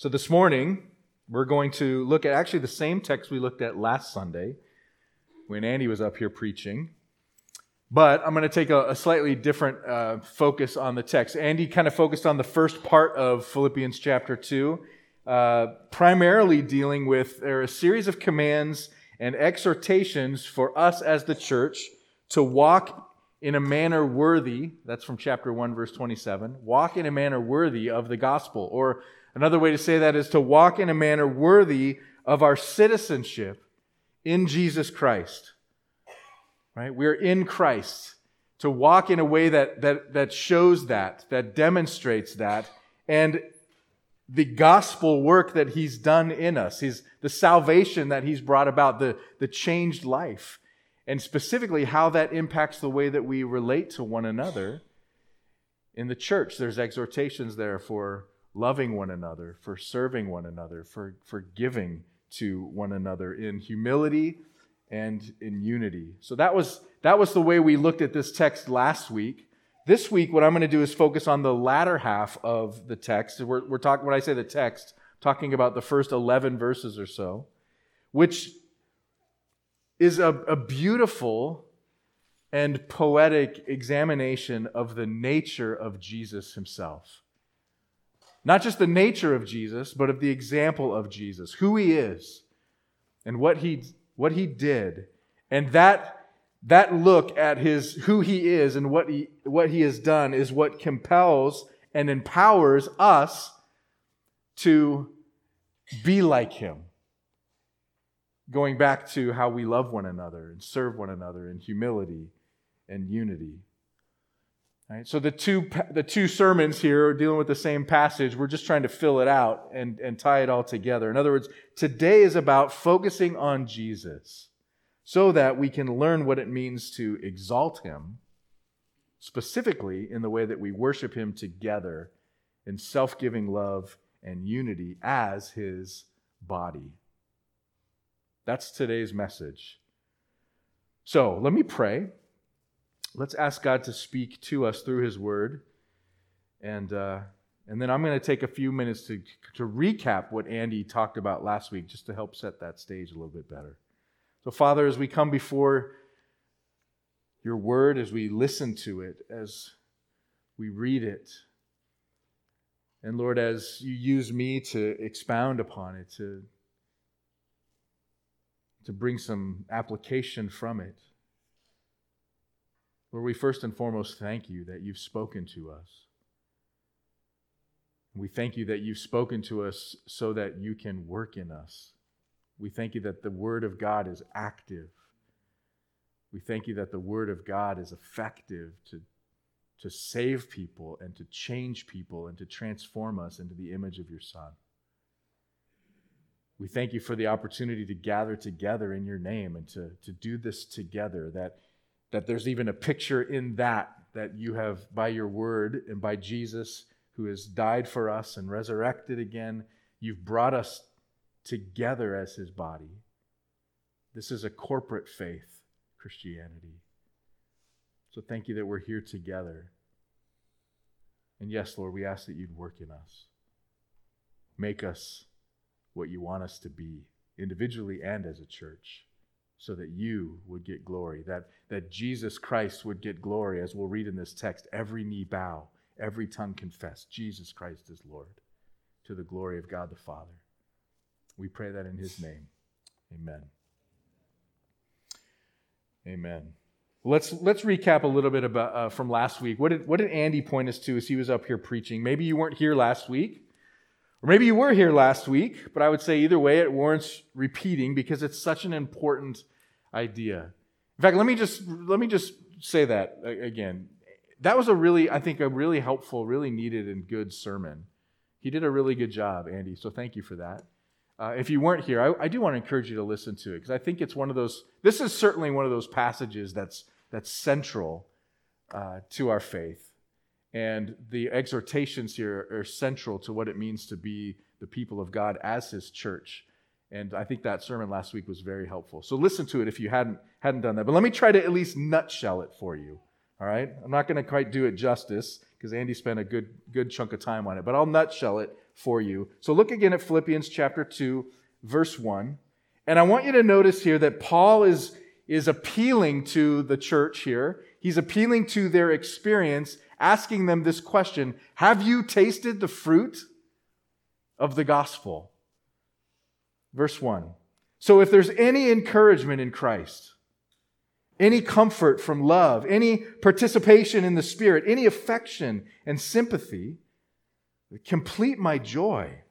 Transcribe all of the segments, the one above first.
So this morning, we're going to look at actually the same text we looked at last Sunday when Andy was up here preaching. But I'm going to take a, a slightly different uh, focus on the text. Andy kind of focused on the first part of Philippians chapter 2, uh, primarily dealing with there are a series of commands and exhortations for us as the church to walk in a manner worthy. That's from chapter 1, verse 27. Walk in a manner worthy of the gospel, or Another way to say that is to walk in a manner worthy of our citizenship in Jesus Christ. Right? We're in Christ. To walk in a way that, that, that shows that, that demonstrates that, and the gospel work that he's done in us, his, the salvation that he's brought about, the, the changed life, and specifically how that impacts the way that we relate to one another in the church. There's exhortations there for loving one another, for serving one another, for, for giving to one another in humility and in unity. So that was, that was the way we looked at this text last week. This week, what I'm going to do is focus on the latter half of the text. We're, we're talking, when I say the text, talking about the first 11 verses or so, which is a, a beautiful and poetic examination of the nature of Jesus himself. Not just the nature of Jesus, but of the example of Jesus, who he is and what he, what he did. And that, that look at his, who he is and what he, what he has done is what compels and empowers us to be like him. Going back to how we love one another and serve one another in humility and unity. Right? So the two, the two sermons here are dealing with the same passage. We're just trying to fill it out and, and tie it all together. In other words, today is about focusing on Jesus so that we can learn what it means to exalt him, specifically in the way that we worship him together in self giving love and unity as his body. That's today's message. So let me pray let's ask God to speak to us through His Word. And, uh, and then I'm going to take a few minutes to, to recap what Andy talked about last week, just to help set that stage a little bit better. So, Father, as we come before your Word, as we listen to it, as we read it, and Lord, as you use me to expound upon it, to, to bring some application from it. Lord, we first and foremost thank you that you've spoken to us. We thank you that you've spoken to us so that you can work in us. We thank you that the Word of God is active. We thank you that the Word of God is effective to, to save people and to change people and to transform us into the image of your Son. We thank you for the opportunity to gather together in your name and to, to do this together, that that there's even a picture in that that you have by your word and by Jesus who has died for us and resurrected again you've brought us together as his body. This is a corporate faith christianity. So thank you that we're here together. And yes lord we ask that you'd work in us. Make us what you want us to be individually and as a church so that you would get glory, that, that Jesus Christ would get glory, as we'll read in this text. Every knee bow, every tongue confess Jesus Christ is Lord, to the glory of God the Father. We pray that in his name. Amen. Amen. Let's, let's recap a little bit about, uh, from last week. What did, what did Andy point us to as he was up here preaching? Maybe you weren't here last week. Or maybe you were here last week, but I would say either way, it warrants repeating because it's such an important idea. In fact, let me just let me just say that again. That was a really, I think, a really helpful, really needed, and good sermon. He did a really good job, Andy. So thank you for that. Uh, if you weren't here, I, I, do want to encourage you to listen to it because I think it's one of those. This is certainly one of those passages that's that's central uh, to our faith. And the exhortations here are central to what it means to be the people of God as his church. And I think that sermon last week was very helpful. So listen to it if you hadn't, hadn't done that. But let me try to at least nutshell it for you. All right? I'm not going to quite do it justice because Andy spent a good, good chunk of time on it, but I'll nutshell it for you. So look again at Philippians chapter 2, verse 1. And I want you to notice here that Paul is, is appealing to the church here. He's appealing to their experience, asking them this question Have you tasted the fruit of the gospel? Verse 1. So if there's any encouragement in Christ, any comfort from love, any participation in the Spirit, any affection and sympathy, complete my joy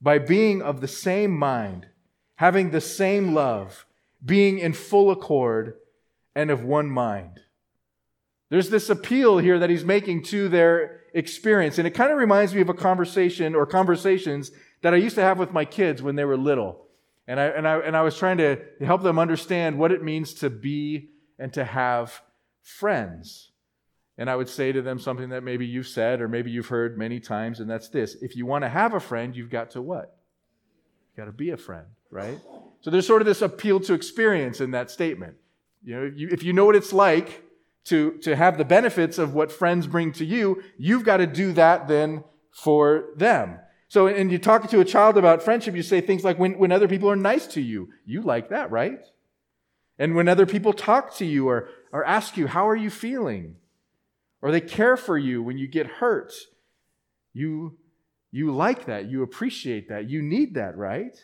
by being of the same mind, having the same love, being in full accord and of one mind. There's this appeal here that he's making to their experience, and it kind of reminds me of a conversation or conversations that I used to have with my kids when they were little. And I, and I, and I was trying to help them understand what it means to be and to have friends. And I would say to them something that maybe you've said or maybe you've heard many times, and that's this if you want to have a friend, you've got to what? You've got to be a friend, right? So there's sort of this appeal to experience in that statement. You know, if you, if you know what it's like to, to have the benefits of what friends bring to you, you've got to do that then for them. So, and you talk to a child about friendship, you say things like, when, when other people are nice to you, you like that, right? And when other people talk to you or, or ask you, how are you feeling? Or they care for you when you get hurt, you, you like that, you appreciate that, you need that, right?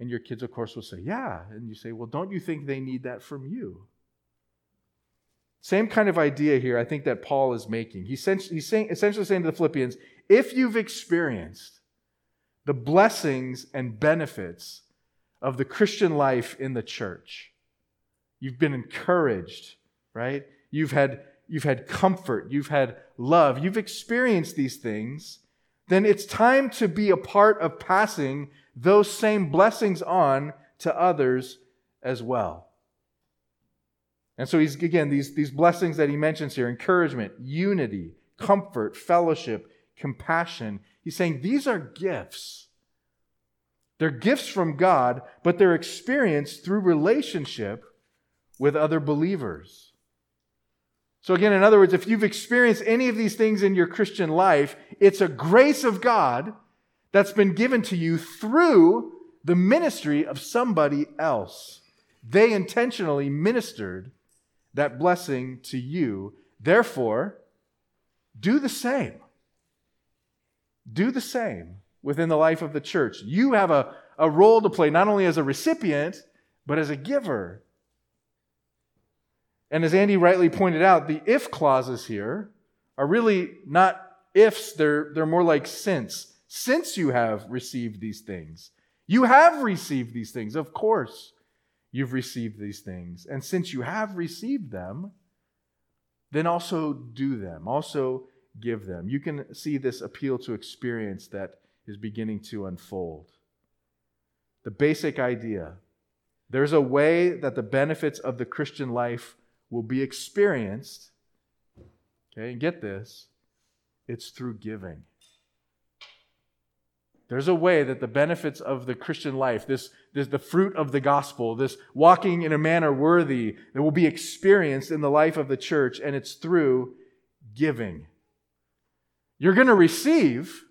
And your kids, of course, will say, yeah. And you say, well, don't you think they need that from you? Same kind of idea here, I think, that Paul is making. He's, saying, essentially saying to the Philippians, if you've experienced the blessings and benefits of the Christian life in the church, you've been encouraged, right? You've had, you've had comfort, you've had love, you've experienced these things, then it's time to be a part of passing those same blessings on to others as well. And so he's, again, these, these blessings that he mentions here encouragement, unity, comfort, fellowship, compassion. He's saying these are gifts. They're gifts from God, but they're experienced through relationship with other believers. So, again, in other words, if you've experienced any of these things in your Christian life, it's a grace of God that's been given to you through the ministry of somebody else. They intentionally ministered that blessing to you. Therefore, do the same do the same within the life of the church. You have a, a role to play, not only as a recipient, but as a giver. And as Andy rightly pointed out, the if clauses here are really not ifs, they're, they're more like since. Since you have received these things, you have received these things. Of course, you've received these things. And since you have received them, then also do them. Also give them. You can see this appeal to experience that is beginning to unfold. The basic idea there's a way that the benefits of the Christian life will be experienced. Okay, and get this it's through giving. There's a way that the benefits of the Christian life, this, this the fruit of the gospel, this walking in a manner worthy, that will be experienced in the life of the church, and it's through giving. You're going to receive,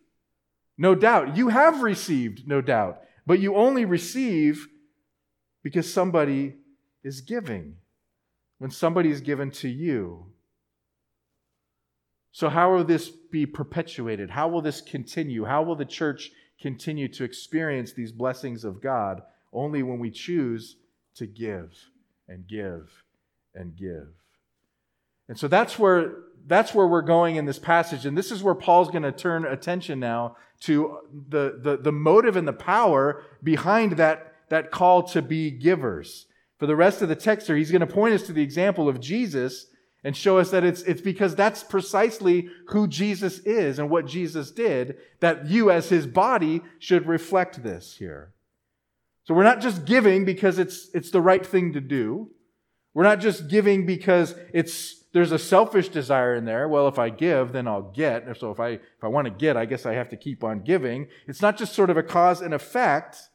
no doubt. You have received, no doubt. But you only receive because somebody is giving, when somebody is given to you. So, how will this be perpetuated? How will this continue? How will the church continue to experience these blessings of God? Only when we choose to give and give and give. And so that's where that's where we're going in this passage. And this is where Paul's going to turn attention now to the, the, the motive and the power behind that, that call to be givers. For the rest of the text here, he's going to point us to the example of Jesus and show us that it's, it's because that's precisely who Jesus is and what Jesus did that you, as his body, should reflect this here. So we're not just giving because it's, it's the right thing to do. We're not just giving because it's there's a selfish desire in there. Well, if I give, then I'll get. So if I, if I want to get, I guess I have to keep on giving. It's not just sort of a cause and effect.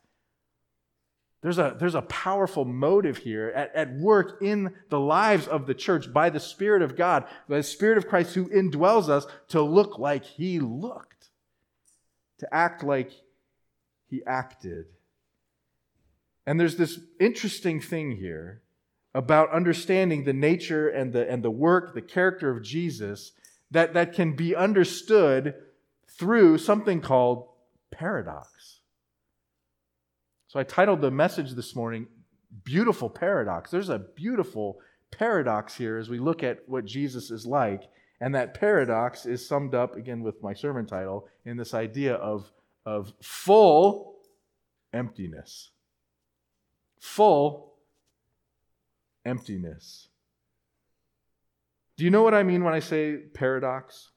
There's a, there's a powerful motive here at, at work in the lives of the church by the Spirit of God, by the Spirit of Christ who indwells us to look like He looked. to act like he acted. And there's this interesting thing here about understanding the nature and the, and the work, the character of Jesus that, that can be understood through something called paradox. So I titled the message this morning, Beautiful Paradox. There's a beautiful paradox here as we look at what Jesus is like. And that paradox is summed up, again, with my sermon title, in this idea of, of full emptiness. Full emptiness. Do you know what I mean when I say paradox?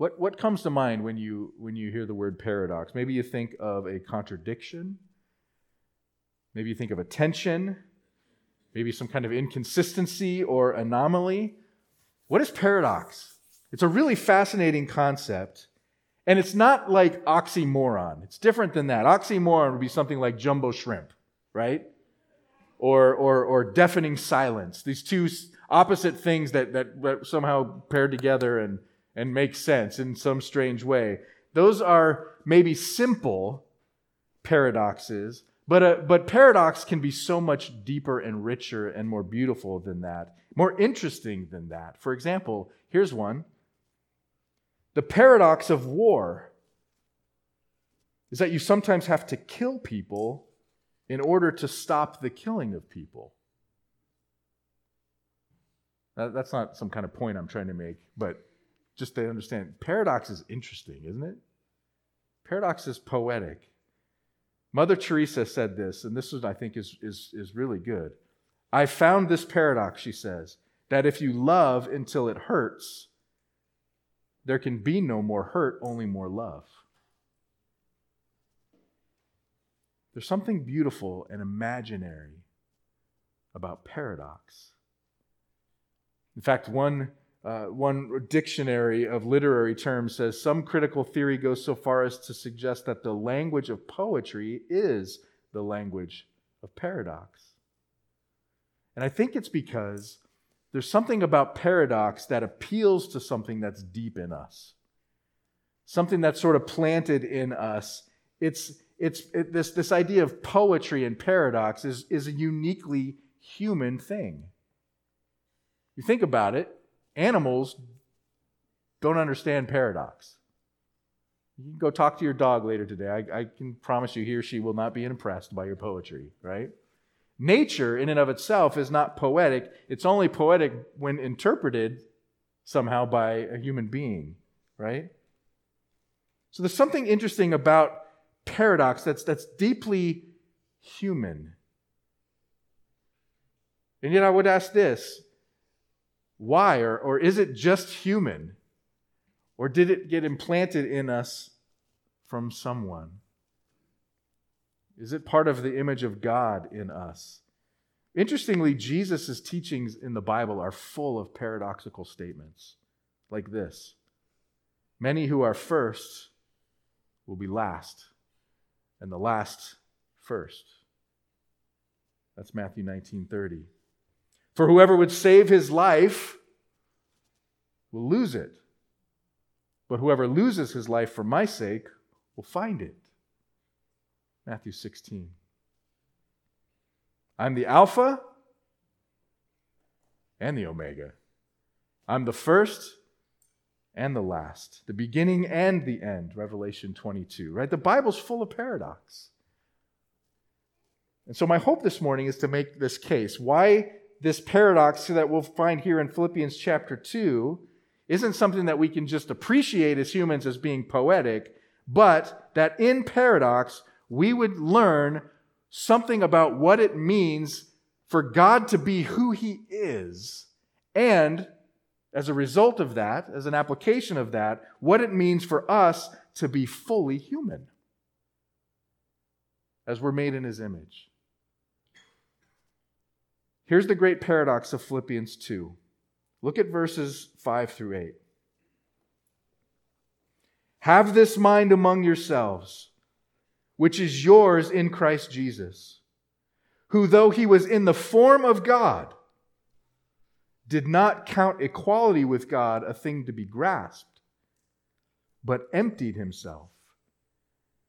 What, what comes to mind when you, when you hear the word paradox? Maybe you think of a contradiction. Maybe you think of a tension. Maybe some kind of inconsistency or anomaly. What is paradox? It's a really fascinating concept. And it's not like oxymoron. It's different than that. Oxymoron would be something like jumbo shrimp, right? Or, or, or deafening silence. These two opposite things that, that, that somehow pair together and, and make sense in some strange way. Those are maybe simple paradoxes, but, uh, but paradox can be so much deeper and richer and more beautiful than that, more interesting than that. For example, here's one the paradox of war is that you sometimes have to kill people in order to stop the killing of people. That's not some kind of point I'm trying to make, but just to understand, paradox is interesting, isn't it? Paradox is poetic. Mother Teresa said this, and this is, I think, is, is, is really good. I found this paradox, she says, that if you love until it hurts, there can be no more hurt, only more love. There's something beautiful and imaginary about paradox. In fact, one, uh, one dictionary of literary terms says some critical theory goes so far as to suggest that the language of poetry is the language of paradox. And I think it's because there's something about paradox that appeals to something that's deep in us, something that's sort of planted in us. It's, it's it, this, this idea of poetry and paradox is, is a uniquely human thing. You think about it, animals don't understand paradox. You can go talk to your dog later today. I, I, can promise you he or she will not be impressed by your poetry, right? Nature, in and of itself, is not poetic. It's only poetic when interpreted somehow by a human being, right? So there's something interesting about paradox that's, that's deeply human. And yet I would ask this why? Or, or is it just human? Or did it get implanted in us from someone? Is it part of the image of God in us? Interestingly, Jesus' teachings in the Bible are full of paradoxical statements like this Many who are first will be last, and the last first. That's Matthew 19 30. For whoever would save his life will lose it. But whoever loses his life for my sake will find it. Matthew 16. I'm the Alpha and the Omega. I'm the first and the last, the beginning and the end. Revelation 22, right? The Bible's full of paradox. And so, my hope this morning is to make this case. Why this paradox that we'll find here in Philippians chapter 2 isn't something that we can just appreciate as humans as being poetic, but that in paradox, we would learn something about what it means for God to be who He is, and as a result of that, as an application of that, what it means for us to be fully human as we're made in His image. Here's the great paradox of Philippians 2. Look at verses 5 through 8. Have this mind among yourselves, which is yours in Christ Jesus, who, though he was in the form of God, did not count equality with God a thing to be grasped, but emptied himself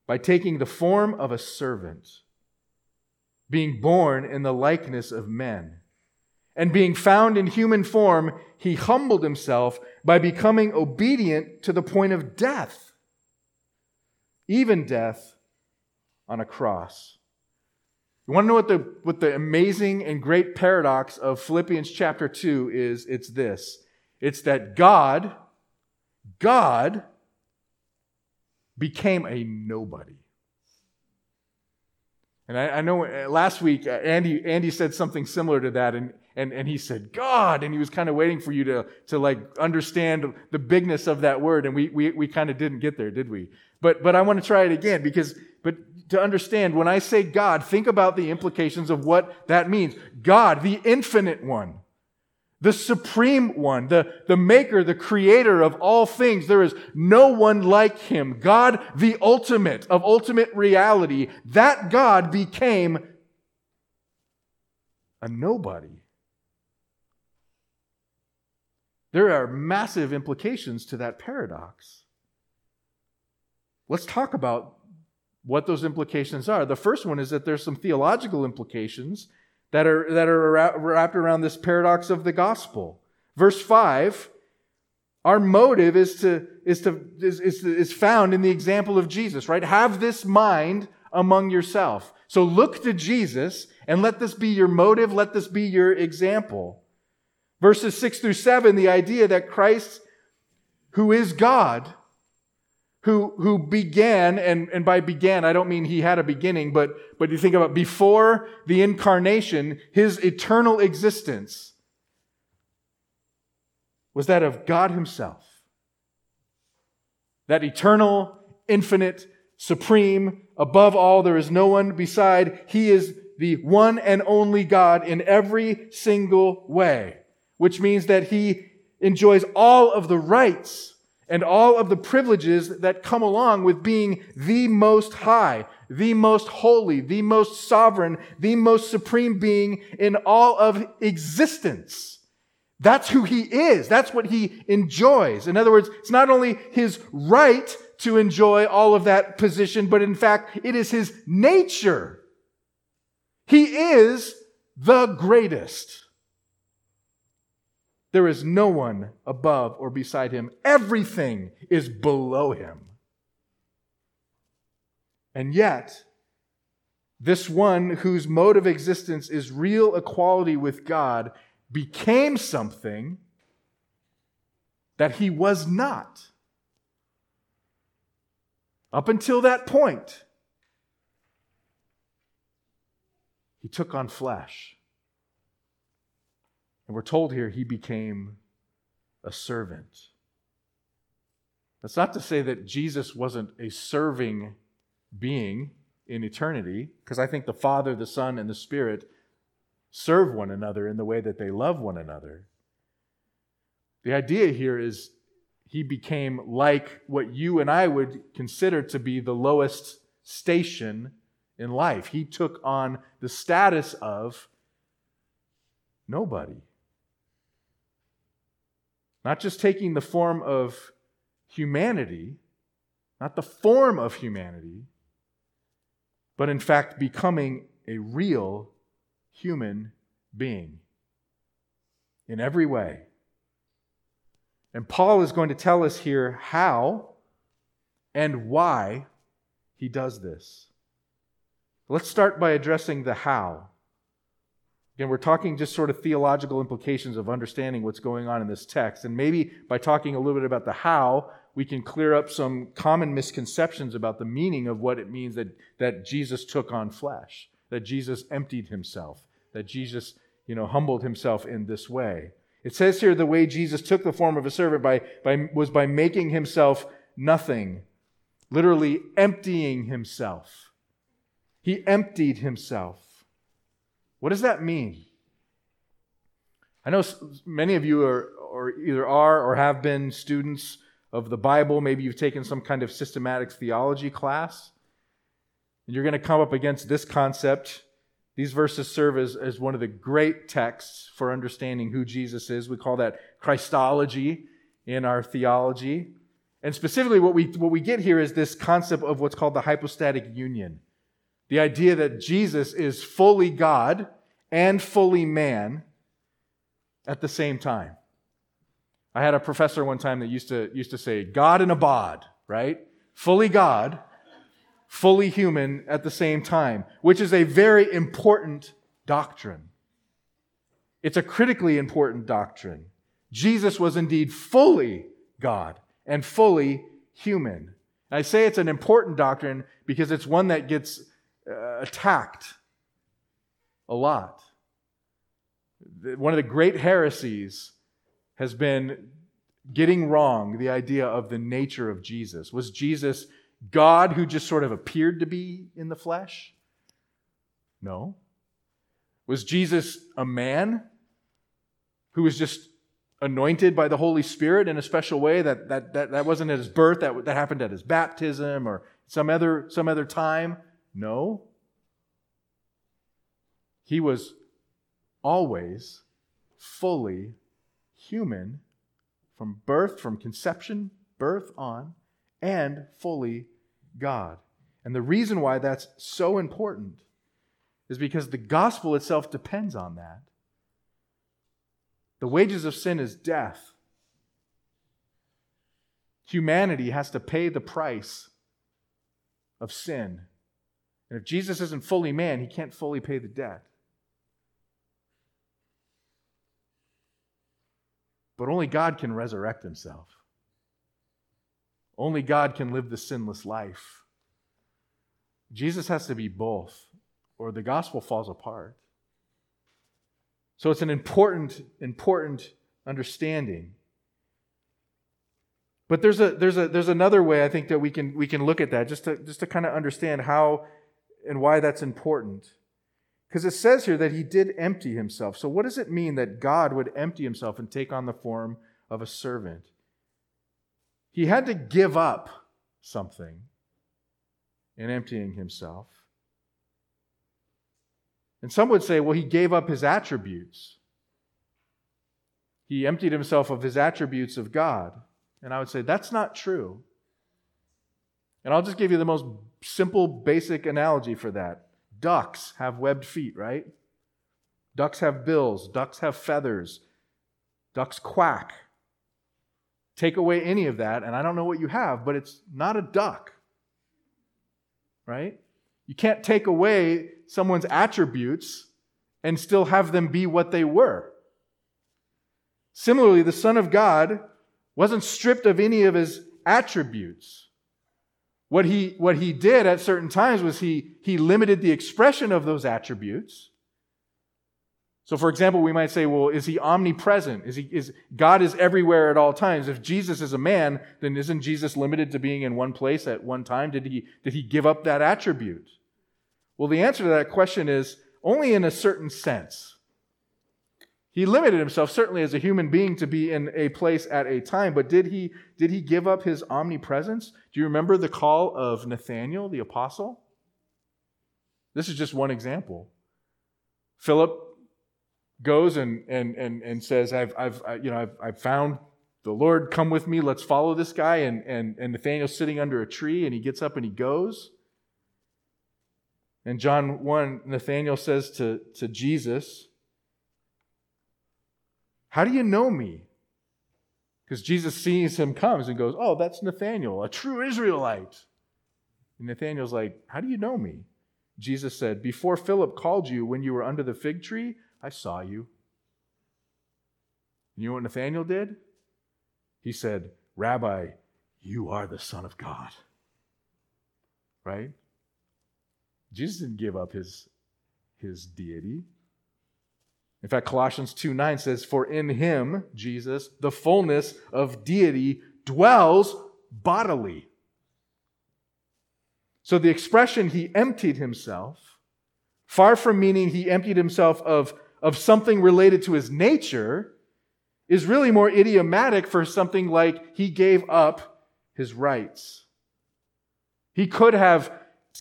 by taking the form of a servant, being born in the likeness of men. And being found in human form, he humbled himself by becoming obedient to the point of death, even death on a cross. You want to know what the, what the amazing and great paradox of Philippians chapter 2 is? It's this it's that God, God became a nobody. And I, I know uh, last week, uh, Andy, Andy said something similar to that, and, and, and he said, God, and he was kind of waiting for you to, to like understand the bigness of that word, and we, we, we kind of didn't get there, did we? But, but I want to try it again, because, but to understand, when I say God, think about the implications of what that means. God, the infinite one the supreme one, the, the maker, the creator of all things. There is no one like him. God, the ultimate of ultimate reality. That God became a nobody. There are massive implications to that paradox. Let's talk about what those implications are. The first one is that there's some theological implications that are, that are wrapped around this paradox of the gospel. Verse 5 our motive is to is to is, is, is found in the example of jesus right? Have this mind among yourself. So look to jesus and let this be your motive let this be your example. Verses 6 through 7 the idea that christ who is god who, who began, and, and by began, I don't mean he had a beginning, but, but you think about before the incarnation, his eternal existence was that of God himself. That eternal, infinite, supreme, above all, there is no one beside. He is the one and only God in every single way, which means that he enjoys all of the rights and all of the privileges that come along with being the most high, the most holy, the most sovereign, the most supreme being in all of existence. That's who he is. That's what he enjoys. In other words, it's not only his right to enjoy all of that position, but in fact, it is his nature. He is the greatest. There is no one above or beside him. Everything is below him. And yet, this one whose mode of existence is real equality with God became something that he was not. Up until that point, he took on flesh. And we're told here he became a servant. That's not to say that Jesus wasn't a serving being in eternity, because I think the Father, the Son, and the Spirit serve one another in the way that they love one another. The idea here is he became like what you and I would consider to be the lowest station in life. He took on the status of nobody. Not just taking the form of humanity, not the form of humanity, but in fact becoming a real human being in every way. And Paul is going to tell us here how and why he does this. Let's start by addressing the how. Again, we're talking just sort of theological implications of understanding what's going on in this text. And maybe by talking a little bit about the how, we can clear up some common misconceptions about the meaning of what it means that, that Jesus took on flesh, that Jesus emptied himself, that Jesus, you know, humbled himself in this way. It says here the way Jesus took the form of a servant by, by, was by making himself nothing, literally emptying himself. He emptied himself. What does that mean? I know many of you are, or either are or have been students of the Bible. Maybe you've taken some kind of systematic theology class. And you're going to come up against this concept. These verses serve as, as one of the great texts for understanding who Jesus is. We call that Christology in our theology. And specifically, what we, what we get here is this concept of what's called the hypostatic union. The idea that Jesus is fully God and fully man at the same time. I had a professor one time that used to, used to say, God in a bod, right? Fully God, fully human at the same time, which is a very important doctrine. It's a critically important doctrine. Jesus was indeed fully God and fully human. I say it's an important doctrine because it's one that gets Uh, attacked a lot. One of the great heresies has been getting wrong the idea of the nature of Jesus. Was Jesus God who just sort of appeared to be in the flesh? No. Was Jesus a man who was just anointed by the Holy Spirit in a special way that, that, that, that wasn't at his birth, that, that happened at his baptism or some other, some other time? No. He was always fully human from birth, from conception, birth on, and fully God. And the reason why that's so important is because the gospel itself depends on that. The wages of sin is death. Humanity has to pay the price of sin. And if Jesus isn't fully man, he can't fully pay the debt. But only God can resurrect himself. Only God can live the sinless life. Jesus has to be both, or the gospel falls apart. So it's an important, important understanding. But there's a there's a there's another way I think that we can we can look at that just to just to kind of understand how and why that's important. Because it says here that he did empty himself. So what does it mean that God would empty himself and take on the form of a servant? He had to give up something in emptying himself. And some would say, well, he gave up his attributes. He emptied himself of his attributes of God. And I would say, that's not true. And I'll just give you the most simple, basic analogy for that. Ducks have webbed feet, right? Ducks have bills. Ducks have feathers. Ducks quack. Take away any of that, and I don't know what you have, but it's not a duck, right? You can't take away someone's attributes and still have them be what they were. Similarly, the Son of God wasn't stripped of any of his attributes. What he, what he did at certain times was he, he limited the expression of those attributes. So, for example, we might say, well, is he omnipresent? Is he, is, God is everywhere at all times. If Jesus is a man, then isn't Jesus limited to being in one place at one time? Did he, did he give up that attribute? Well, the answer to that question is only in a certain sense. He limited himself, certainly as a human being, to be in a place at a time, but did he, did he give up his omnipresence? Do you remember the call of Nathanael, the apostle? This is just one example. Philip goes and, and, and, and says, I've, I've, you know, I've, I've found the Lord, come with me, let's follow this guy. And, and, and Nathanael's sitting under a tree, and he gets up and he goes. And John 1, Nathanael says to, to Jesus, How do you know me? Because Jesus sees him comes and goes, Oh, that's Nathanael, a true Israelite. And Nathanael's like, How do you know me? Jesus said, Before Philip called you when you were under the fig tree, I saw you. You know what Nathanael did? He said, Rabbi, you are the Son of God. Right? Jesus didn't give up his, his deity. In fact, Colossians 2 9 says, For in him, Jesus, the fullness of deity dwells bodily. So the expression he emptied himself, far from meaning he emptied himself of, of something related to his nature, is really more idiomatic for something like he gave up his rights. He could have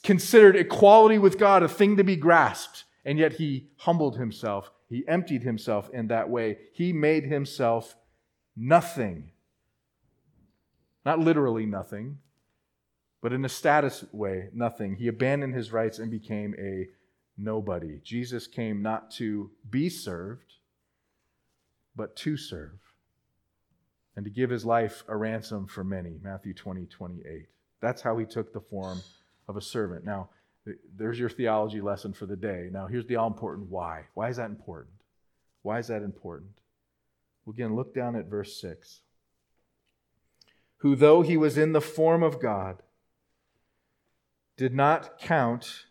considered equality with God a thing to be grasped, and yet he humbled himself. He emptied himself in that way. He made himself nothing. Not literally nothing, but in a status way, nothing. He abandoned his rights and became a nobody. Jesus came not to be served, but to serve, and to give his life a ransom for many. Matthew 20, 28. That's how he took the form of a servant. Now, there's your theology lesson for the day. Now, here's the all important why. Why is that important? Why is that important? Well, again, look down at verse 6. Who, though he was in the form of God, did not count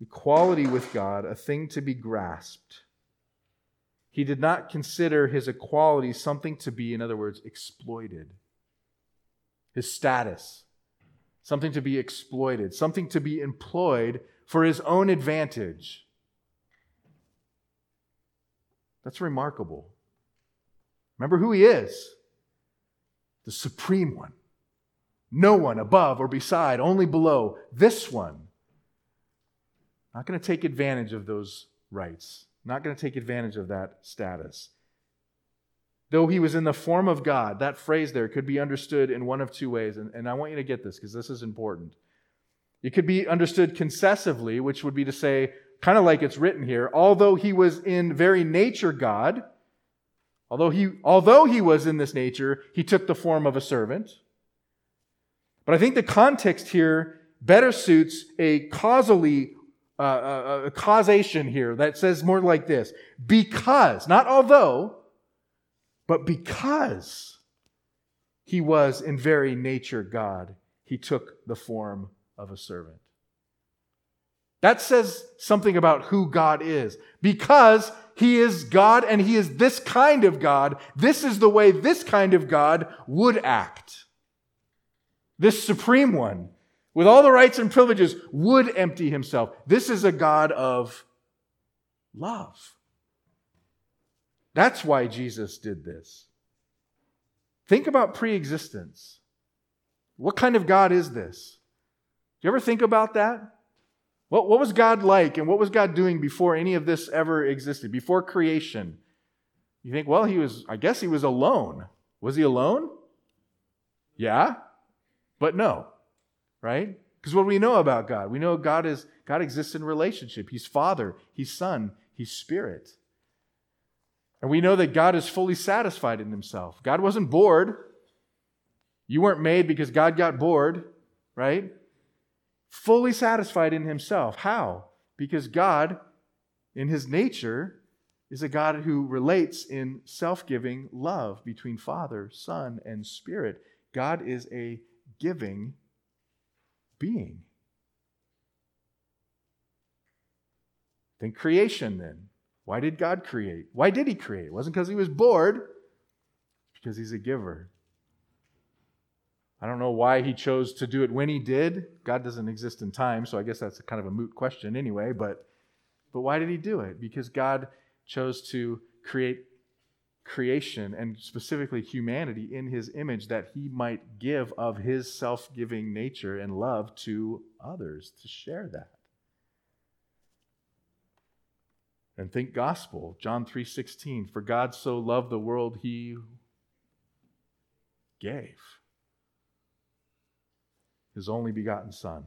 equality with God a thing to be grasped. He did not consider his equality something to be, in other words, exploited. His status, something to be exploited, something to be employed for his own advantage. That's remarkable. Remember who he is the supreme one. No one above or beside, only below. This one. Not going to take advantage of those rights, not going to take advantage of that status. Though he was in the form of God, that phrase there could be understood in one of two ways. And, and I want you to get this because this is important. It could be understood concessively, which would be to say, kind of like it's written here, although he was in very nature God, although he, although he was in this nature, he took the form of a servant. But I think the context here better suits a causally uh, uh, a causation here that says more like this because, not although, but because he was in very nature God, he took the form of a servant. That says something about who God is. Because he is God and he is this kind of God, this is the way this kind of God would act this supreme one, with all the rights and privileges, would empty himself. This is a God of love. That's why Jesus did this. Think about pre existence. What kind of God is this? Do you ever think about that? What, what was God like and what was God doing before any of this ever existed, before creation? You think, well, he was, I guess he was alone. Was he alone? Yeah. But no, right? Because what do we know about God? We know God is God exists in relationship. He's Father, He's Son, He's Spirit. And we know that God is fully satisfied in Himself. God wasn't bored. You weren't made because God got bored, right? Fully satisfied in Himself. How? Because God, in His nature, is a God who relates in self giving love between Father, Son, and Spirit. God is a giving being. Think creation then. Why did God create? Why did He create? It wasn't because He was bored, because He's a giver. I don't know why He chose to do it when He did. God doesn't exist in time, so I guess that's kind of a moot question anyway. But, but why did He do it? Because God chose to create creation and specifically humanity in his image that he might give of his self giving nature and love to others to share that. And think gospel, John 3:16, for God so loved the world he gave his only begotten son.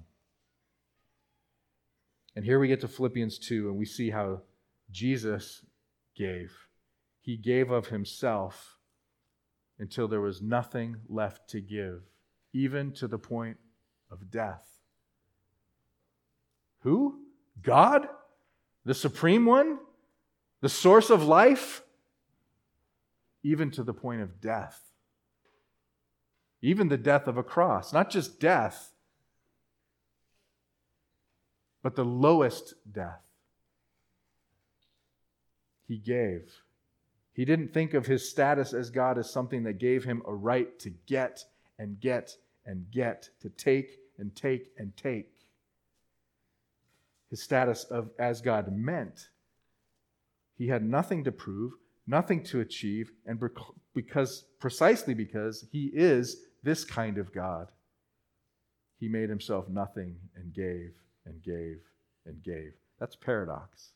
And here we get to Philippians 2 and we see how Jesus gave he gave of himself until there was nothing left to give, even to the point of death. Who? God? The Supreme One? The source of life? Even to the point of death. Even the death of a cross. Not just death, but the lowest death. He gave. He didn't think of his status as God as something that gave him a right to get and get and get, to take and take and take. His status of as God meant he had nothing to prove, nothing to achieve, and because precisely because he is this kind of God, he made himself nothing and gave and gave and gave. That's paradox.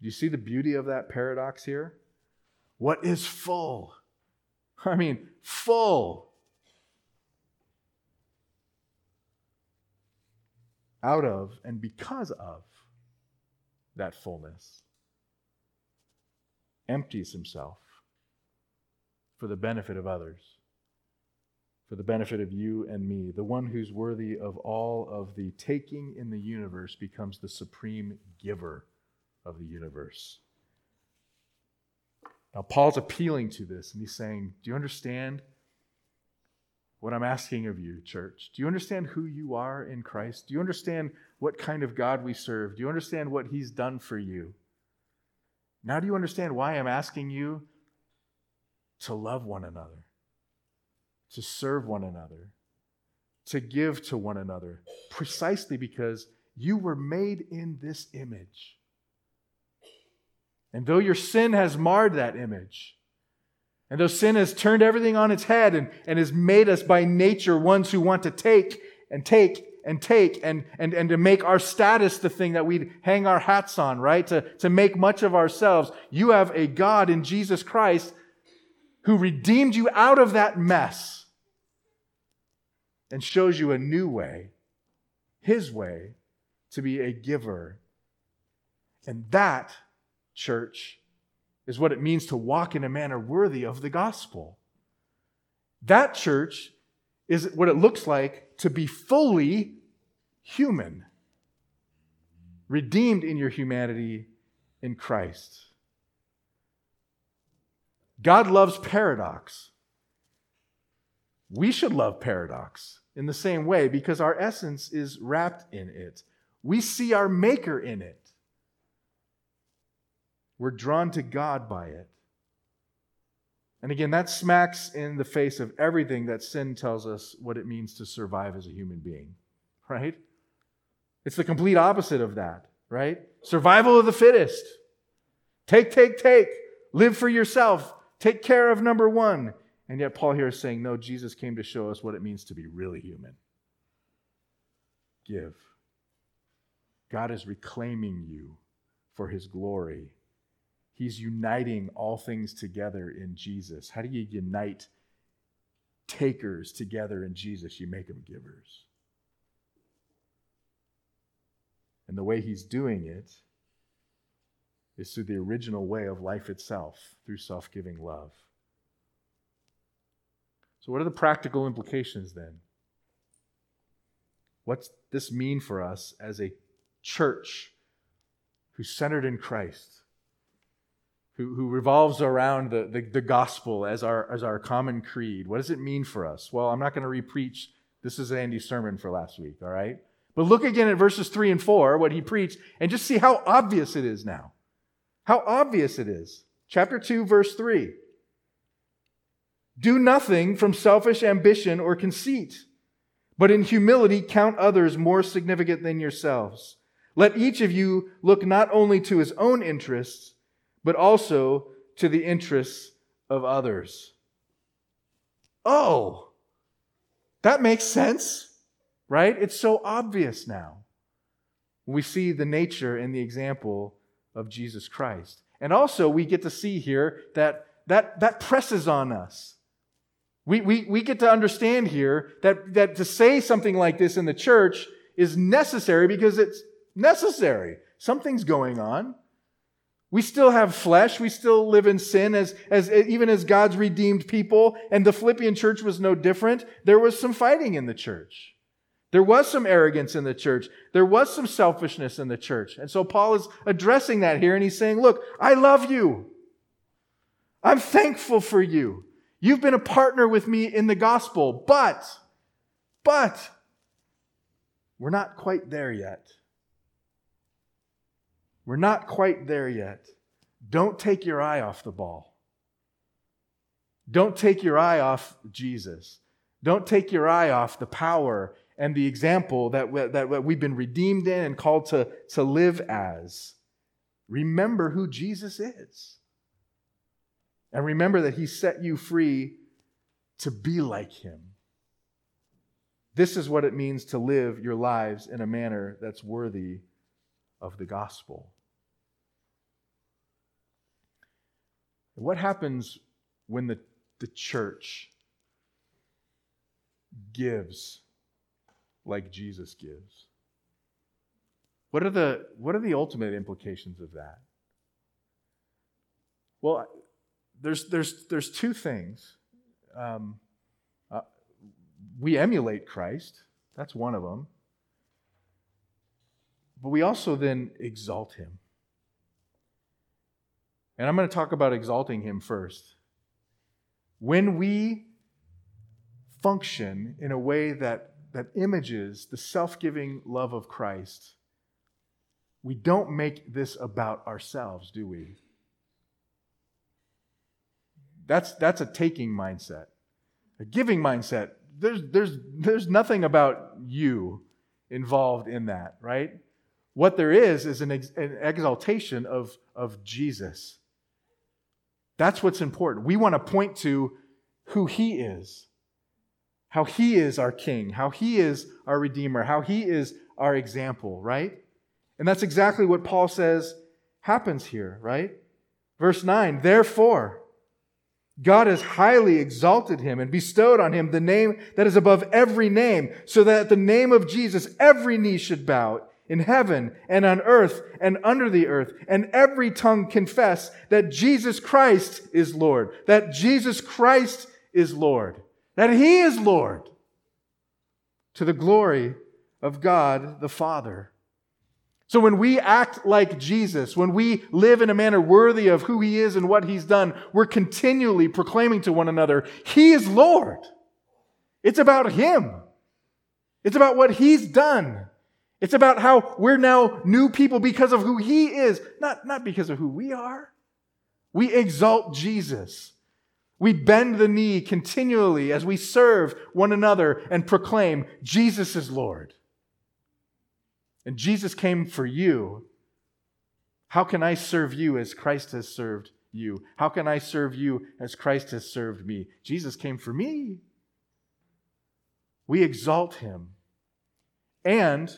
Do you see the beauty of that paradox here? What is full? I mean, full. Out of and because of that fullness, empties himself for the benefit of others, for the benefit of you and me. The one who's worthy of all of the taking in the universe becomes the supreme giver of the universe. Now, Paul's appealing to this, and he's saying, Do you understand what I'm asking of you, church? Do you understand who you are in Christ? Do you understand what kind of God we serve? Do you understand what he's done for you? Now, do you understand why I'm asking you to love one another, to serve one another, to give to one another, precisely because you were made in this image? And though your sin has marred that image, and though sin has turned everything on its head and, and has made us by nature ones who want to take and take and take and, and, and to make our status the thing that we hang our hats on, right? To, to make much of ourselves. You have a God in Jesus Christ who redeemed you out of that mess and shows you a new way, his way, to be a giver. And that church, is what it means to walk in a manner worthy of the gospel. That church is what it looks like to be fully human, redeemed in your humanity in Christ. God loves paradox. We should love paradox in the same way because our essence is wrapped in it. We see our Maker in it. We're drawn to God by it. And again, that smacks in the face of everything that sin tells us what it means to survive as a human being, right? It's the complete opposite of that, right? Survival of the fittest. Take, take, take. Live for yourself. Take care of number one. And yet, Paul here is saying, no, Jesus came to show us what it means to be really human. Give. God is reclaiming you for his glory He's uniting all things together in Jesus. How do you unite takers together in Jesus? You make them givers. And the way he's doing it is through the original way of life itself, through self giving love. So, what are the practical implications then? What's this mean for us as a church who's centered in Christ? Who, who revolves around the, the, the, gospel as our, as our common creed. What does it mean for us? Well, I'm not going to repreach. This is Andy's sermon for last week, all right? But look again at verses 3 and 4, what he preached, and just see how obvious it is now. How obvious it is. Chapter 2, verse 3. Do nothing from selfish ambition or conceit, but in humility count others more significant than yourselves. Let each of you look not only to his own interests, but also to the interests of others. Oh, that makes sense, right? It's so obvious now. We see the nature and the example of Jesus Christ. And also, we get to see here that that, that presses on us. We, we, we get to understand here that, that to say something like this in the church is necessary because it's necessary. Something's going on. We still have flesh. We still live in sin as, as, even as God's redeemed people. And the Philippian church was no different. There was some fighting in the church. There was some arrogance in the church. There was some selfishness in the church. And so Paul is addressing that here and he's saying, look, I love you. I'm thankful for you. You've been a partner with me in the gospel, but, but, we're not quite there yet. We're not quite there yet. Don't take your eye off the ball. Don't take your eye off Jesus. Don't take your eye off the power and the example that, that we've been redeemed in and called to, to live as. Remember who Jesus is. And remember that he set you free to be like him. This is what it means to live your lives in a manner that's worthy of the gospel. What happens when the, the church gives like Jesus gives? What are the, what are the ultimate implications of that? Well, there's, there's, there's two things. Um, uh, we emulate Christ, that's one of them. But we also then exalt him. And I'm going to talk about exalting him first. When we function in a way that, that images the self giving love of Christ, we don't make this about ourselves, do we? That's, that's a taking mindset. A giving mindset, there's, there's, there's nothing about you involved in that, right? What there is is an, ex, an exaltation of, of Jesus. That's what's important. We want to point to who he is, how he is our king, how he is our redeemer, how he is our example, right? And that's exactly what Paul says happens here, right? Verse 9, therefore, God has highly exalted him and bestowed on him the name that is above every name, so that at the name of Jesus every knee should bow in heaven and on earth and under the earth, and every tongue confess that Jesus Christ is Lord, that Jesus Christ is Lord, that He is Lord, to the glory of God the Father. So when we act like Jesus, when we live in a manner worthy of who He is and what He's done, we're continually proclaiming to one another, He is Lord. It's about Him. It's about what He's done. It's about how we're now new people because of who He is, not, not because of who we are. We exalt Jesus. We bend the knee continually as we serve one another and proclaim Jesus is Lord. And Jesus came for you. How can I serve you as Christ has served you? How can I serve you as Christ has served me? Jesus came for me. We exalt him. And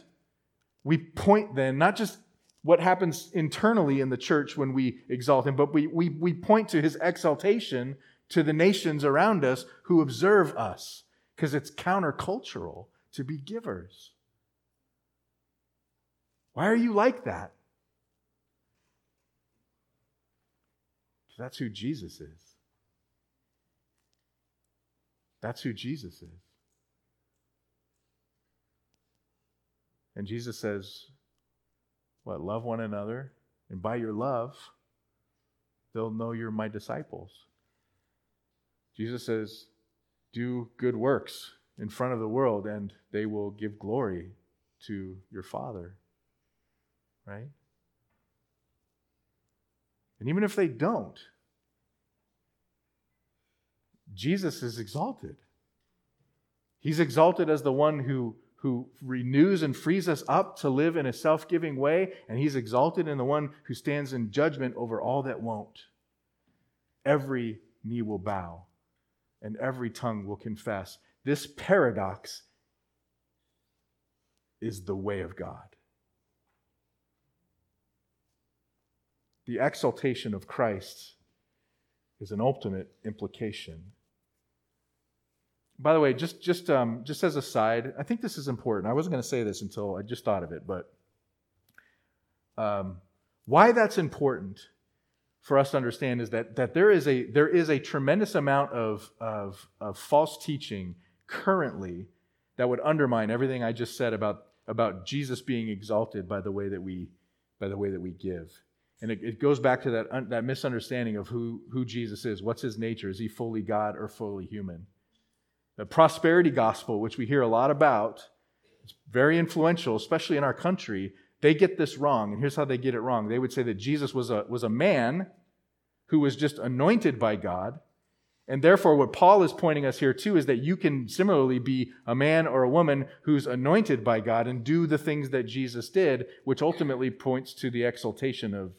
we point then, not just what happens internally in the church when we exalt him, but we, we, we point to his exaltation to the nations around us who observe us, because it's countercultural to be givers. Why are you like that? That's who Jesus is. That's who Jesus is. And Jesus says, What? Love one another, and by your love, they'll know you're my disciples. Jesus says, Do good works in front of the world, and they will give glory to your Father. Right? And even if they don't, Jesus is exalted. He's exalted as the one who who renews and frees us up to live in a self giving way, and he's exalted in the one who stands in judgment over all that won't. Every knee will bow, and every tongue will confess. This paradox is the way of God. The exaltation of Christ is an ultimate implication by the way, just just um, just as a side, I think this is important. I wasn't going to say this until I just thought of it, but um, why that's important for us to understand is that that there is a there is a tremendous amount of of, of false teaching currently that would undermine everything I just said about about Jesus being exalted by the way that we by the way that we give. And it, it goes back to that, that misunderstanding of who, who Jesus is. What's his nature? Is he fully God or fully human? The prosperity gospel, which we hear a lot about, it's very influential, especially in our country. They get this wrong. And here's how they get it wrong they would say that Jesus was a, was a man who was just anointed by God. And therefore, what Paul is pointing us here to is that you can similarly be a man or a woman who's anointed by God and do the things that Jesus did, which ultimately points to the exaltation of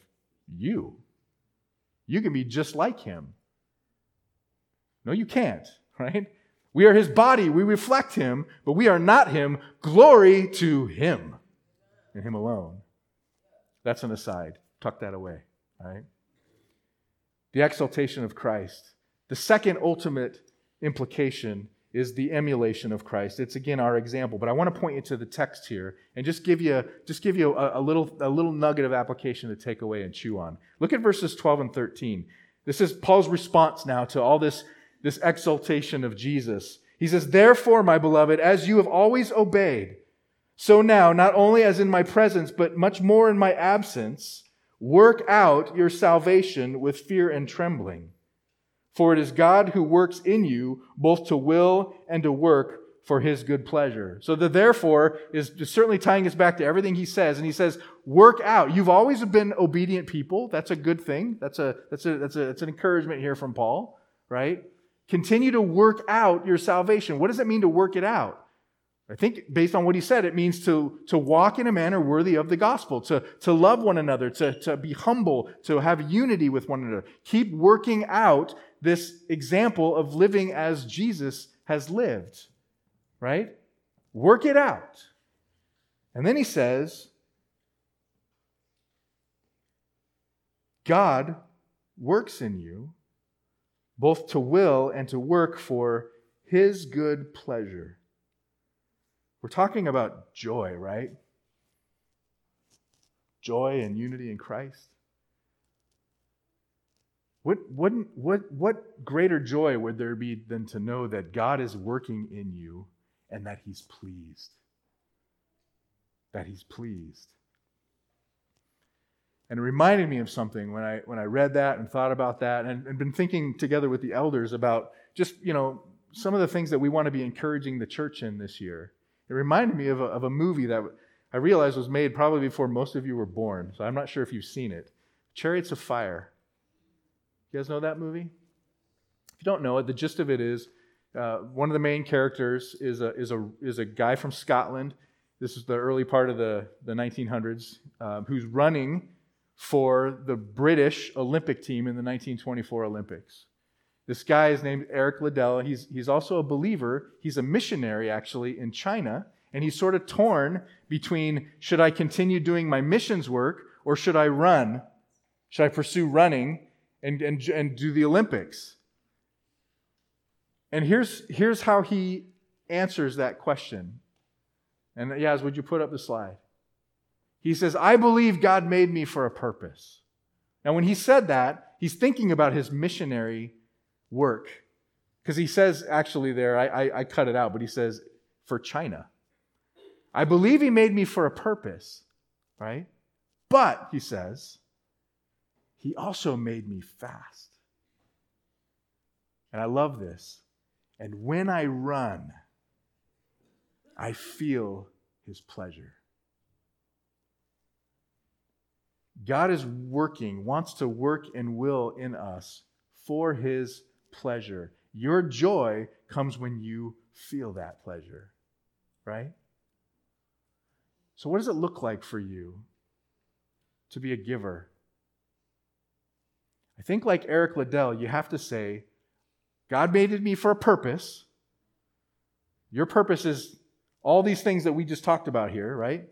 you. You can be just like him. No, you can't, right? We are his body. We reflect him, but we are not him. Glory to him and him alone. That's an aside. Tuck that away. Right? The exaltation of Christ. The second ultimate implication is the emulation of Christ. It's again our example, but I want to point you to the text here and just give you just give you a, a, little a little nugget of application to take away and chew on. Look at verses 12 and 13. This is Paul's response now to all this this exaltation of Jesus. He says, "Therefore, my beloved, as you have always obeyed, so now, not only as in my presence, but much more in my absence, work out your salvation with fear and trembling." For it is God who works in you both to will and to work for his good pleasure. So the therefore is certainly tying us back to everything he says. And he says, work out. You've always been obedient people. That's a good thing. That's a, that's a, that's a, that's an encouragement here from Paul, right? Continue to work out your salvation. What does it mean to work it out? I think based on what he said, it means to, to walk in a manner worthy of the gospel, to, to love one another, to, to be humble, to have unity with one another. Keep working out this example of living as Jesus has lived, right? Work it out. And then he says, God works in you both to will and to work for his good pleasure. We're talking about joy, right? Joy and unity in Christ. What, what, what, what greater joy would there be than to know that God is working in you and that He's pleased? That He's pleased. And it reminded me of something when I, when I read that and thought about that and, and been thinking together with the elders about just, you know, some of the things that we want to be encouraging the church in this year. It reminded me of a, of a movie that I realized was made probably before most of you were born, so I'm not sure if you've seen it. Chariots of Fire. You guys know that movie? If you don't know it, the gist of it is uh, one of the main characters is a, is, a, is a guy from Scotland. This is the early part of the, the 1900s, uh, who's running for the British Olympic team in the 1924 Olympics. This guy is named Eric Liddell. He's, he's also a believer. He's a missionary, actually, in China. And he's sort of torn between should I continue doing my missions work or should I run? Should I pursue running? and, and, and do the Olympics. And here's, here's how he answers that question. And Yaz, would you put up the slide? He says, I believe God made me for a purpose. Now, when he said that, he's thinking about his missionary work. Because he says, actually, there, I, I, I cut it out, but he says, for China. I believe he made me for a purpose, right? But, he says, he also made me fast. And I love this. And when I run, I feel his pleasure. God is working, wants to work and will in us for his pleasure. Your joy comes when you feel that pleasure, right? So, what does it look like for you to be a giver? I think, like Eric Liddell, you have to say, God made me for a purpose. Your purpose is all these things that we just talked about here, right?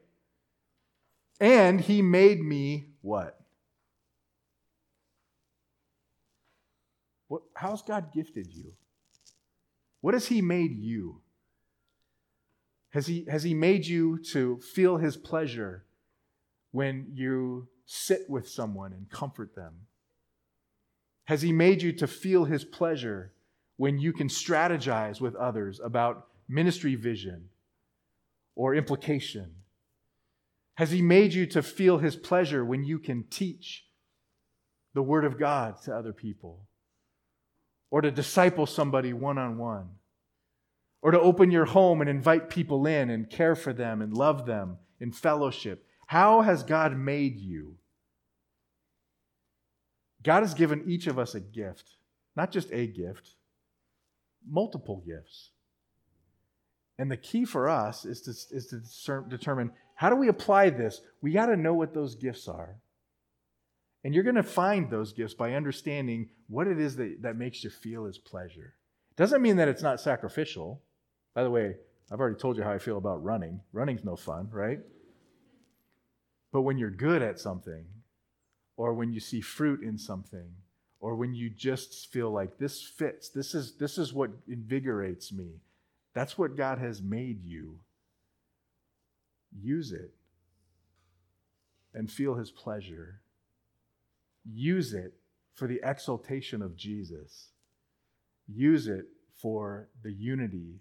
And He made me what? what how's God gifted you? What has He made you? Has he, has he made you to feel His pleasure when you sit with someone and comfort them? Has He made you to feel His pleasure when you can strategize with others about ministry vision or implication? Has He made you to feel His pleasure when you can teach the Word of God to other people? Or to disciple somebody one on one? Or to open your home and invite people in and care for them and love them in fellowship? How has God made you? God has given each of us a gift, not just a gift, multiple gifts. And the key for us is to, is to determine how do we apply this? We got to know what those gifts are. And you're going to find those gifts by understanding what it is that, that makes you feel his pleasure. Doesn't mean that it's not sacrificial. By the way, I've already told you how I feel about running. Running's no fun, right? But when you're good at something, or when you see fruit in something, or when you just feel like this fits, this is, this is what invigorates me. That's what God has made you. Use it and feel his pleasure. Use it for the exaltation of Jesus. Use it for the unity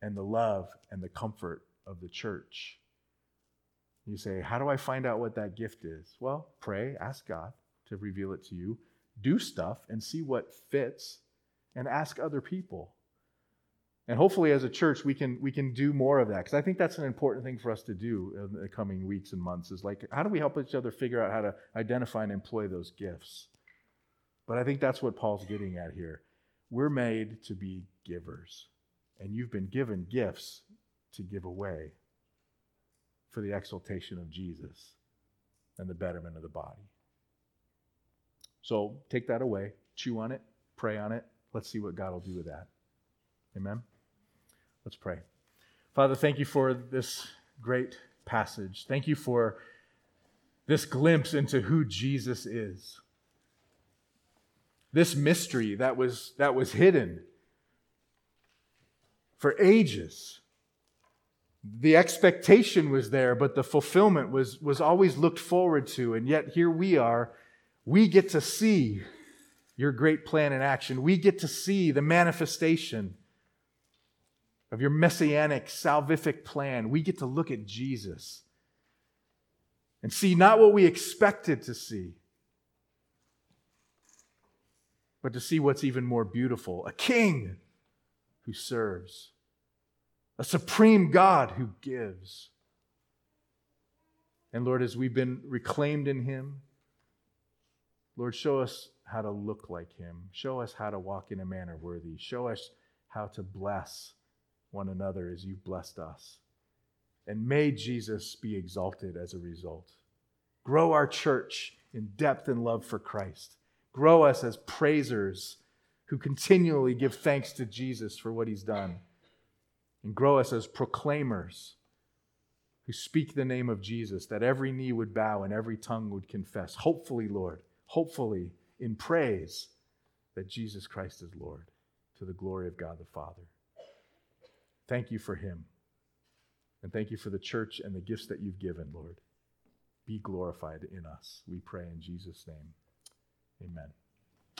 and the love and the comfort of the church. You say, How do I find out what that gift is? Well, pray, ask God to reveal it to you. Do stuff and see what fits, and ask other people. And hopefully, as a church, we can we can do more of that because I think that's an important thing for us to do in the coming weeks and months. Is like, how do we help each other figure out how to identify and employ those gifts? But I think that's what Paul's getting at here. We're made to be givers, and you've been given gifts to give away for the exaltation of Jesus and the betterment of the body. So take that away, chew on it, pray on it. Let's see what God will do with that. Amen. Let's pray. Father, thank you for this great passage. Thank you for this glimpse into who Jesus is. This mystery that was, that was hidden for ages. The expectation was there, but the fulfillment was, was always looked forward to. And yet here we are. We get to see your great plan in action. We get to see the manifestation of your messianic, salvific plan, we get to look at Jesus and see not what we expected to see, but to see what's even more beautiful a king who serves, a supreme God who gives. And Lord, as we've been reclaimed in him, Lord, show us how to look like him. Show us how to walk in a manner worthy. Show us how to bless one another as you've blessed us. And may Jesus be exalted as a result. Grow our church in depth and love for Christ. Grow us as praisers who continually give thanks to Jesus for what he's done. And grow us as proclaimers who speak the name of Jesus, that every knee would bow and every tongue would confess. Hopefully, Lord, hopefully in praise that Jesus Christ is Lord, to the glory of God the Father. Thank you for him. And thank you for the church and the gifts that you've given, Lord. Be glorified in us. We pray in Jesus' name. Amen.